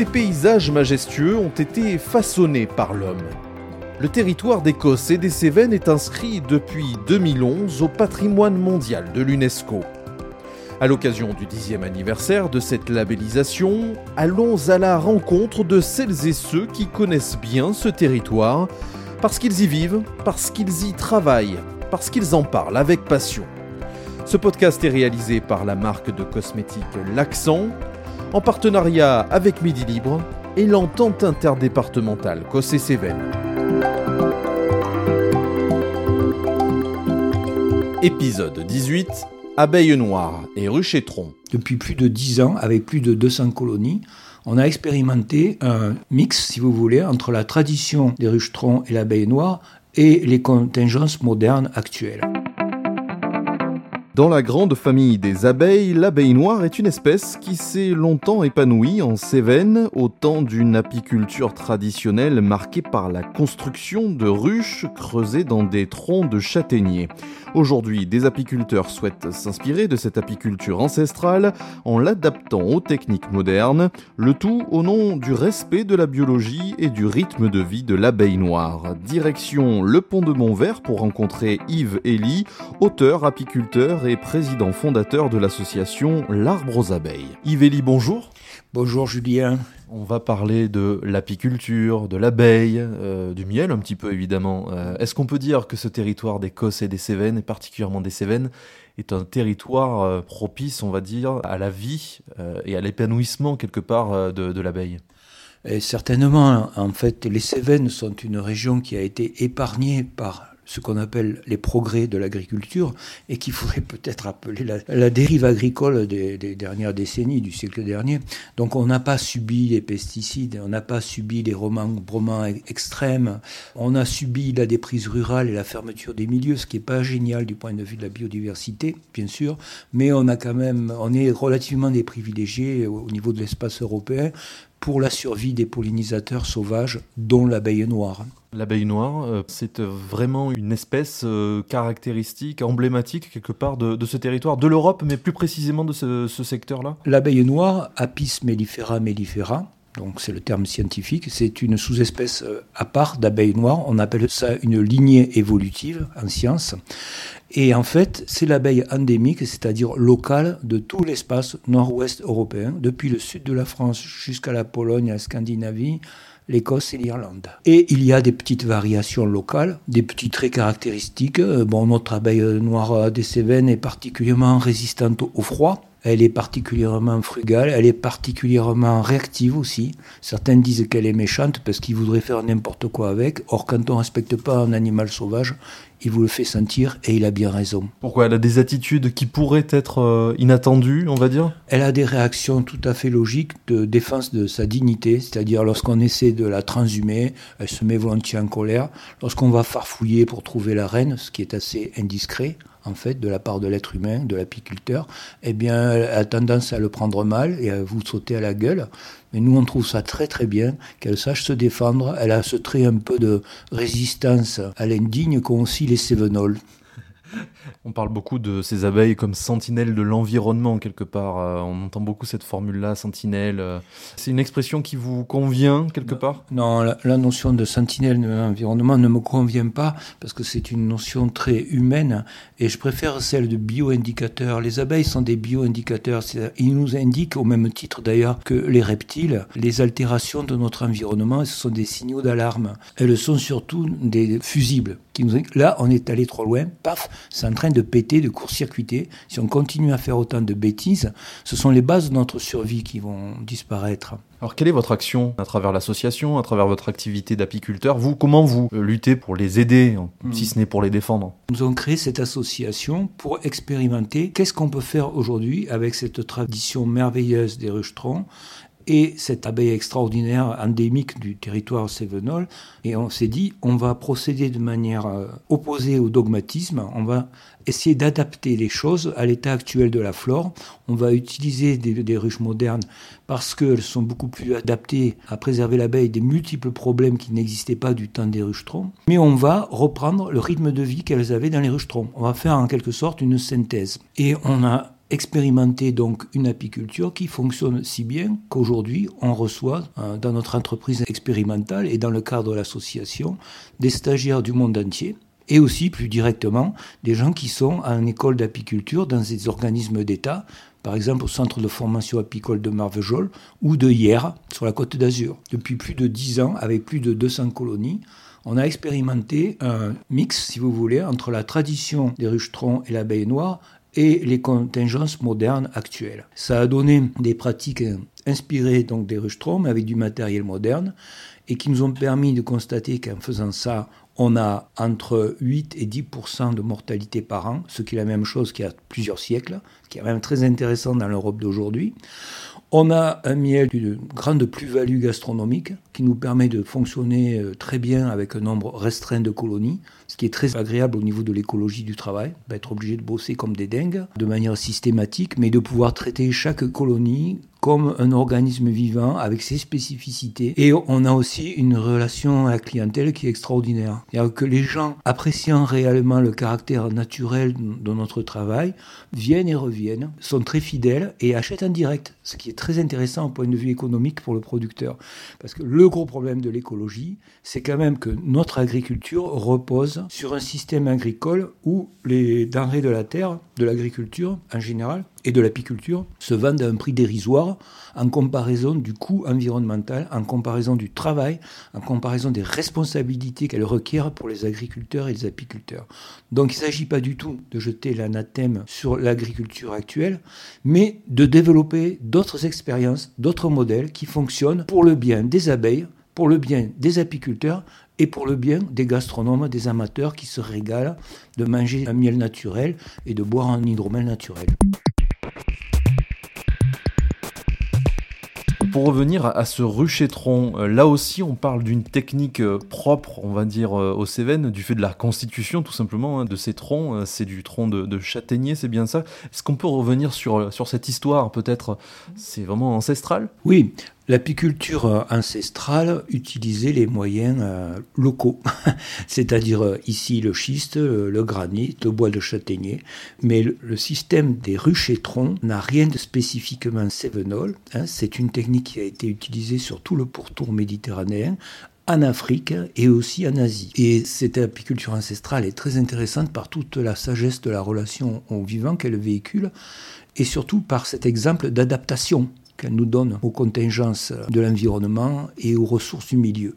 ces paysages majestueux ont été façonnés par l'homme. Le territoire d'Écosse et des Cévennes est inscrit depuis 2011 au patrimoine mondial de l'UNESCO. À l'occasion du dixième anniversaire de cette labellisation, allons à la rencontre de celles et ceux qui connaissent bien ce territoire, parce qu'ils y vivent, parce qu'ils y travaillent, parce qu'ils en parlent avec passion. Ce podcast est réalisé par la marque de cosmétiques L'Accent, en partenariat avec Midi Libre et l'entente interdépartementale Cossé-Cévennes. Épisode 18 Abeilles noires et ruchétron. Depuis plus de 10 ans, avec plus de 200 colonies, on a expérimenté un mix, si vous voulez, entre la tradition des ruchetrons et l'abeille noire et les contingences modernes actuelles. Dans la grande famille des abeilles, l'abeille noire est une espèce qui s'est longtemps épanouie en Cévennes au temps d'une apiculture traditionnelle marquée par la construction de ruches creusées dans des troncs de châtaigniers. Aujourd'hui, des apiculteurs souhaitent s'inspirer de cette apiculture ancestrale en l'adaptant aux techniques modernes, le tout au nom du respect de la biologie et du rythme de vie de l'abeille noire. Direction le pont de Montvert pour rencontrer Yves Elie, auteur, apiculteur et président fondateur de l'association L'Arbre aux Abeilles. Yves Elie, bonjour. Bonjour Julien. On va parler de l'apiculture, de l'abeille, euh, du miel un petit peu évidemment. Euh, est-ce qu'on peut dire que ce territoire d'Écosse et des Cévennes, et particulièrement des Cévennes, est un territoire euh, propice, on va dire, à la vie et à l'épanouissement quelque part de, de l'abeille? Et certainement, en fait, les Cévennes sont une région qui a été épargnée par ce qu'on appelle les progrès de l'agriculture et qu'il faudrait peut-être appeler la, dérive agricole des, dernières décennies, du siècle dernier. Donc on n'a pas subi les pesticides, on n'a pas subi les remembrements extrêmes, on a subi la déprise rurale et la fermeture des milieux, ce qui n'est pas génial du point de vue de la biodiversité, bien sûr, mais on a quand même, on est relativement des privilégiés au niveau de l'espace européen pour la survie des pollinisateurs sauvages, dont l'abeille noire. L'abeille noire, euh, c'est vraiment une espèce euh, caractéristique, emblématique quelque part de, ce territoire, de l'Europe, mais plus précisément de ce, secteur-là L'abeille noire, Apis mellifera mellifera, donc c'est le terme scientifique, c'est une sous-espèce euh, à part d'abeille noire, on appelle ça une lignée évolutive en science. Et en fait, c'est l'abeille endémique, c'est-à-dire locale de tout l'espace nord-ouest européen, depuis le sud de la France jusqu'à la Pologne, la Scandinavie, l'Écosse et l'Irlande. Et il y a des petites variations locales, des petits traits caractéristiques. Euh, bon, notre abeille noire des Cévennes est particulièrement résistante au froid. Elle est particulièrement frugale, elle est particulièrement réactive aussi. Certains disent qu'elle est méchante parce qu'ils voudraient faire n'importe quoi avec. Or, quand on ne respecte pas un animal sauvage, il vous le fait sentir et il a bien raison. Pourquoi? Elle a des attitudes qui pourraient être euh, inattendues, on va dire? Elle a des réactions tout à fait logiques de défense de sa dignité, c'est-à-dire lorsqu'on essaie de la transhumer, elle se met volontiers en colère. Lorsqu'on va farfouiller pour trouver la reine, ce qui est assez indiscret, en fait, de la part de l'être humain, de l'apiculteur, eh bien, a tendance à le prendre mal et à vous sauter à la gueule. Mais nous, on trouve ça très très bien, qu'elle sache se défendre. Elle a ce trait un peu de résistance à l'indigne qu'ont aussi les Sévenols. On parle beaucoup de ces abeilles comme sentinelles de l'environnement quelque part. Euh, on entend beaucoup cette formule-là, sentinelle. Euh. C'est une expression qui vous convient quelque part Non, la, notion de sentinelle de l'environnement ne me convient pas parce que c'est une notion très humaine et je préfère celle de bioindicateur. Les abeilles sont des bioindicateurs. Ils nous indiquent, au même titre d'ailleurs que les reptiles, les altérations de notre environnement. Ce sont des signaux d'alarme. Elles sont surtout des fusibles. Qui nous... Là, on est allé trop loin. Paf, c'est en train de péter, de court-circuiter. Si on continue à faire autant de bêtises, ce sont les bases de notre survie qui vont disparaître. Alors quelle est votre action à travers l'association, à travers votre activité d'apiculteur? Vous, comment vous euh, luttez pour les aider, hmm. si ce n'est pour les défendre? Nous avons créé cette association pour expérimenter qu'est-ce qu'on peut faire aujourd'hui avec cette tradition merveilleuse des ruchetrons et cette abeille extraordinaire endémique du territoire sévenol. Et on s'est dit, on va procéder de manière euh, opposée au dogmatisme, on va essayer d'adapter les choses à l'état actuel de la flore. On va utiliser des, ruches modernes parce qu'elles sont beaucoup plus adaptées à préserver l'abeille des multiples problèmes qui n'existaient pas du temps des ruchetrons. Mais on va reprendre le rythme de vie qu'elles avaient dans les ruchetrons. On va faire en quelque sorte une synthèse. Et on a expérimenté donc une apiculture qui fonctionne si bien qu'aujourd'hui on reçoit euh, dans notre entreprise expérimentale et dans le cadre de l'association des stagiaires du monde entier et aussi plus directement des gens qui sont à une école d'apiculture dans des organismes d'État, par exemple au centre de formation apicole de Marvejols ou de Hier sur la côte d'Azur. Depuis plus de 10 ans, avec plus de 200 colonies, on a expérimenté un mix, si vous voulez, entre la tradition des ruchetrons et l'abeille noire et les contingences modernes actuelles. Ça a donné des pratiques inspirées donc des mais avec du matériel moderne, et qui nous ont permis de constater qu'en faisant ça, on a entre 8 et 10% de mortalité par an, ce qui est la même chose qu'il y a plusieurs siècles, qui est même très intéressant dans l'Europe d'aujourd'hui. On a un miel d'une grande plus-value gastronomique qui nous permet de fonctionner euh, très bien avec un nombre restreint de colonies, ce qui est très agréable au niveau de l'écologie du travail, pas être obligé de bosser comme des dingues de manière systématique, mais de pouvoir traiter chaque colonie comme un organisme vivant avec ses spécificités. Et on a aussi une relation à la clientèle qui est extraordinaire. C'est-à-dire que les gens, appréciant réellement le caractère naturel de notre travail, viennent et reviennent, sont très fidèles et achètent en direct, ce qui est très intéressant au point de vue économique pour le producteur. Parce que le gros problème de l'écologie, c'est quand même que notre agriculture repose sur un système agricole où les denrées de la terre, de l'agriculture en général, et de l'apiculture se vendent à un prix dérisoire en comparaison du coût environnemental, en comparaison du travail, en comparaison des responsabilités qu'elle requiert pour les agriculteurs et les apiculteurs. Donc il ne s'agit pas du tout de jeter l'anathème sur l'agriculture actuelle, mais de développer d'autres expériences, d'autres modèles qui fonctionnent pour le bien des abeilles, pour le bien des apiculteurs et pour le bien des gastronomes, des amateurs qui se régalent de manger un miel naturel et de boire un hydromel naturel. Pour revenir à ce ruchétron, euh, là aussi on parle d'une technique euh, propre, on va dire, euh, aux Cévennes, du fait de la constitution tout simplement hein, de ces troncs. C'est du tronc de, châtaignier, c'est bien ça. Est-ce qu'on peut revenir sur, sur cette histoire peut-être C'est vraiment ancestral? Oui, L'apiculture ancestrale utilisait les moyens euh, locaux, c'est-à-dire euh, ici le schiste, le granit, le bois de châtaignier, mais le, système des ruches-troncs n'a rien de spécifiquement cévenol. Hein. C'est une technique qui a été utilisée sur tout le pourtour méditerranéen en Afrique et aussi en Asie. Et cette apiculture ancestrale est très intéressante par toute la sagesse de la relation au vivant qu'elle véhicule et surtout par cet exemple d'adaptation qu'elle nous donne aux contingences de l'environnement et aux ressources du milieu.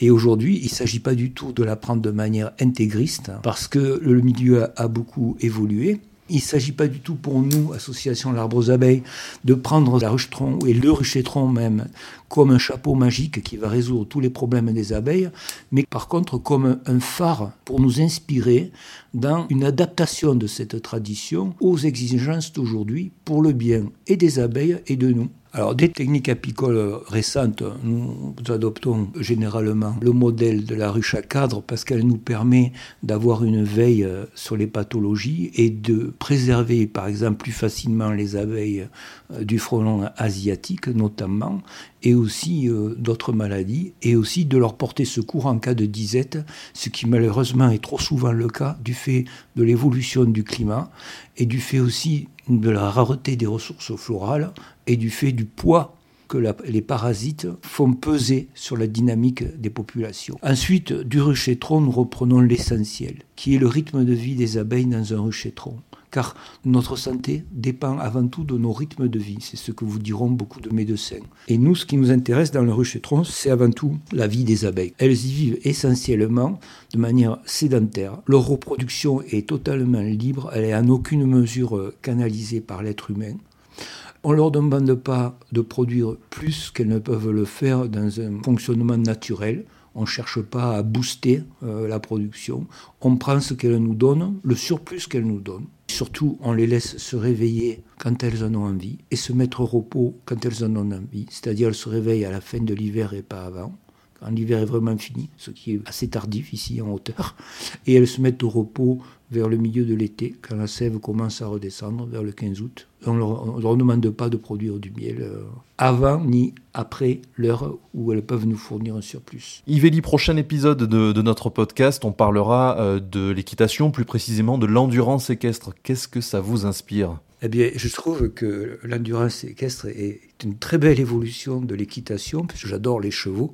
Et aujourd'hui, il ne s'agit pas du tout de la prendre de manière intégriste, parce que le milieu a beaucoup évolué. Il ne s'agit pas du tout pour nous, Association L'Arbre aux Abeilles, de prendre la ruchetron et le ruchetron même comme un chapeau magique qui va résoudre tous les problèmes des abeilles, mais par contre comme un phare pour nous inspirer dans une adaptation de cette tradition aux exigences d'aujourd'hui pour le bien et des abeilles et de nous. Alors, des techniques apicoles récentes, nous adoptons généralement le modèle de la ruche à cadre parce qu'elle nous permet d'avoir une veille euh, sur les pathologies et de préserver, par exemple, plus facilement les abeilles euh, du frelon asiatique, notamment, et aussi euh, d'autres maladies, et aussi de leur porter secours en cas de disette, ce qui malheureusement est trop souvent le cas du fait de l'évolution du climat et du fait aussi de la rareté des ressources florales et du fait du poids que les parasites font peser sur la dynamique des populations. Ensuite, du ruchétron, nous reprenons l'essentiel, qui est le rythme de vie des abeilles dans un ruchétron car notre santé dépend avant tout de nos rythmes de vie. C'est ce que vous diront beaucoup de médecins. Et nous, ce qui nous intéresse dans le ruchetron, c'est avant tout la vie des abeilles. Elles y vivent essentiellement de manière sédentaire. Leur reproduction est totalement libre, elle est en aucune mesure canalisée par l'être humain. On ne leur demande pas de produire plus qu'elles ne peuvent le faire dans un fonctionnement naturel. On ne cherche pas à booster euh, la production. On prend ce qu'elles nous donnent, le surplus qu'elles nous donnent. Surtout, on les laisse se réveiller quand elles en ont envie et se mettre au repos quand elles en ont envie. C'est-à-dire, elles se réveillent à la fin de l'hiver et pas avant, quand l'hiver est vraiment fini, ce qui est assez tardif ici en hauteur. Et elles se mettent au repos vers le milieu de l'été, quand la sève commence à redescendre, vers le 15 août. On ne leur, demande pas de produire du miel euh, avant ni après l'heure où elles peuvent nous fournir un surplus. Yvéli, prochain épisode de, notre podcast, on parlera euh, de l'équitation, plus précisément de l'endurance équestre. Qu'est-ce que ça vous inspire? Eh bien, je trouve que l'endurance équestre est une très belle évolution de l'équitation, parce que j'adore les chevaux.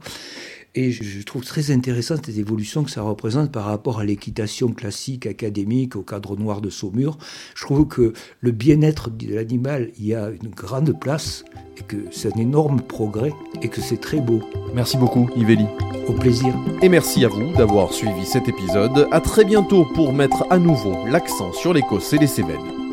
Et je trouve très intéressante les évolutions que ça représente par rapport à l'équitation classique, académique, au cadre noir de Saumur. Je trouve que le bien-être de l'animal y a une grande place et que c'est un énorme progrès et que c'est très beau. Merci beaucoup Yvelli. Au plaisir. Et merci à vous d'avoir suivi cet épisode. À très bientôt pour mettre à nouveau l'accent sur l'Écosse et les Cévennes.